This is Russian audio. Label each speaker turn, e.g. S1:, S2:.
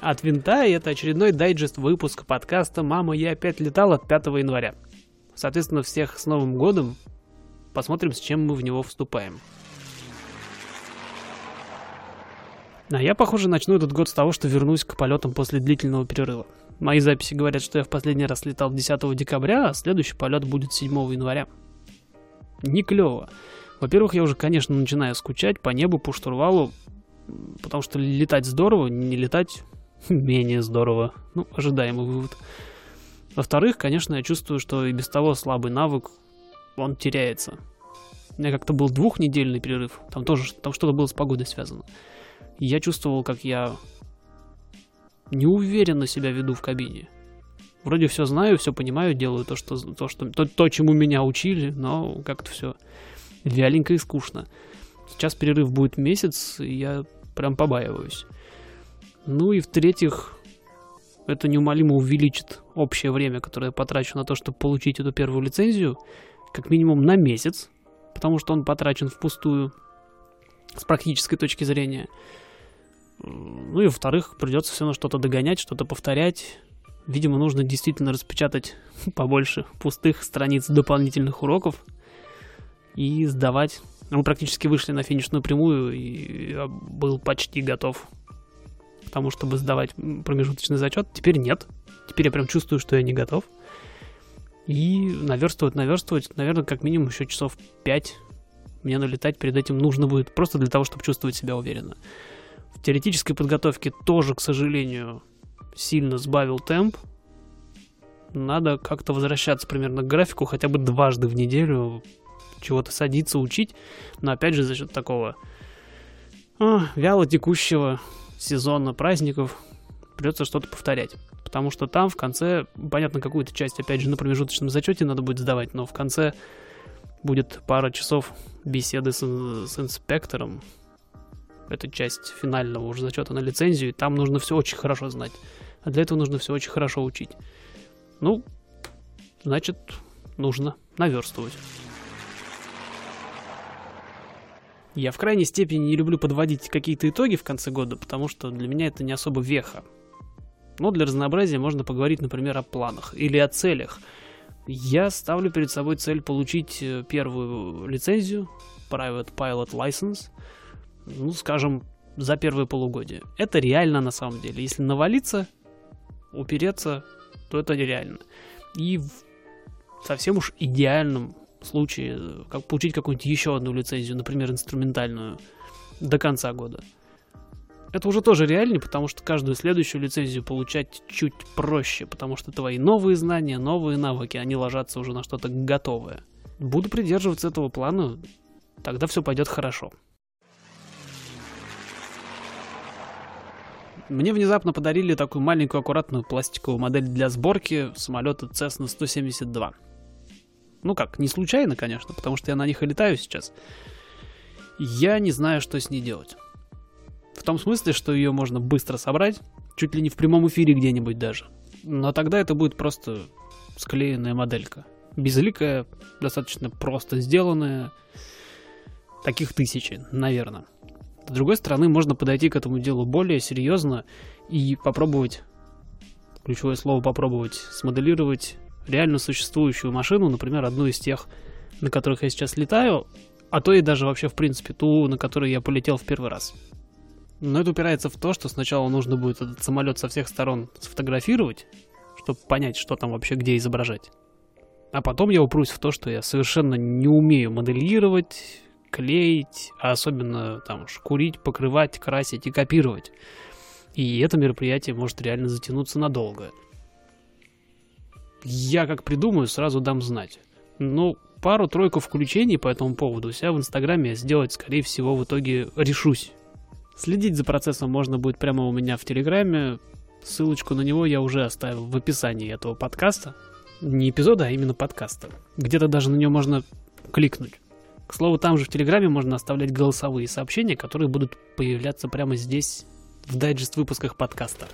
S1: от винта, и это очередной дайджест выпуск подкаста «Мама, я опять летал» от 5 января. Соответственно, всех с Новым годом. Посмотрим, с чем мы в него вступаем. А я, похоже, начну этот год с того, что вернусь к полетам после длительного перерыва. Мои записи говорят, что я в последний раз летал 10 декабря, а следующий полет будет 7 января. Не клево. Во-первых, я уже, конечно, начинаю скучать по небу, по штурвалу, потому что летать здорово, не летать менее здорово. Ну, ожидаемый вывод. Во-вторых, конечно, я чувствую, что и без того слабый навык, он теряется. У меня как-то был двухнедельный перерыв, там тоже там что-то было с погодой связано. И я чувствовал, как я неуверенно себя веду в кабине. Вроде все знаю, все понимаю, делаю то, что, то, что, то, то чему меня учили, но как-то все вяленько и скучно. Сейчас перерыв будет месяц, и я прям побаиваюсь. Ну и в-третьих, это неумолимо увеличит общее время, которое я потрачу на то, чтобы получить эту первую лицензию, как минимум на месяц, потому что он потрачен впустую с практической точки зрения. Ну и во-вторых, придется все равно что-то догонять, что-то повторять. Видимо, нужно действительно распечатать побольше пустых страниц дополнительных уроков и сдавать. Мы практически вышли на финишную прямую, и я был почти готов тому, чтобы сдавать промежуточный зачет. Теперь нет. Теперь я прям чувствую, что я не готов. И наверстывать, наверстывать, наверное, как минимум еще часов 5 мне налетать перед этим нужно будет просто для того, чтобы чувствовать себя уверенно. В теоретической подготовке тоже, к сожалению, сильно сбавил темп. Надо как-то возвращаться примерно к графику хотя бы дважды в неделю, чего-то садиться, учить. Но опять же за счет такого а, вяло текущего сезона праздников придется что-то повторять. Потому что там в конце, понятно, какую-то часть, опять же, на промежуточном зачете надо будет сдавать, но в конце будет пара часов беседы с, с инспектором, это часть финального уже зачета на лицензию, и там нужно все очень хорошо знать. А для этого нужно все очень хорошо учить. Ну, значит, нужно наверстывать. Я в крайней степени не люблю подводить какие-то итоги в конце года, потому что для меня это не особо веха. Но для разнообразия можно поговорить, например, о планах или о целях. Я ставлю перед собой цель получить э, первую лицензию, Private Pilot License, ну, скажем, за первое полугодие. Это реально на самом деле. Если навалиться, упереться, то это нереально. И в совсем уж идеальном случае как получить какую-нибудь еще одну лицензию, например, инструментальную, до конца года. Это уже тоже реальнее, потому что каждую следующую лицензию получать чуть проще, потому что твои новые знания, новые навыки, они ложатся уже на что-то готовое. Буду придерживаться этого плана, тогда все пойдет хорошо. Мне внезапно подарили такую маленькую аккуратную пластиковую модель для сборки самолета Cessna 172. Ну как, не случайно, конечно, потому что я на них и летаю сейчас. Я не знаю, что с ней делать. В том смысле, что ее можно быстро собрать, чуть ли не в прямом эфире где-нибудь даже. Но тогда это будет просто склеенная моделька. Безликая, достаточно просто сделанная. Таких тысячи, наверное. С другой стороны, можно подойти к этому делу более серьезно и попробовать, ключевое слово попробовать, смоделировать реально существующую машину, например, одну из тех, на которых я сейчас летаю, а то и даже вообще, в принципе, ту, на которой я полетел в первый раз. Но это упирается в то, что сначала нужно будет этот самолет со всех сторон сфотографировать, чтобы понять, что там вообще где изображать. А потом я упрусь в то, что я совершенно не умею моделировать, клеить, а особенно там шкурить, покрывать, красить и копировать. И это мероприятие может реально затянуться надолго. Я как придумаю, сразу дам знать. Ну, пару-тройку включений по этому поводу у себя в Инстаграме сделать, скорее всего, в итоге решусь. Следить за процессом можно будет прямо у меня в Телеграме. Ссылочку на него я уже оставил в описании этого подкаста. Не эпизода, а именно подкаста. Где-то даже на него можно кликнуть. К слову, там же в Телеграме можно оставлять голосовые сообщения, которые будут появляться прямо здесь, в дайджест выпусках подкаста.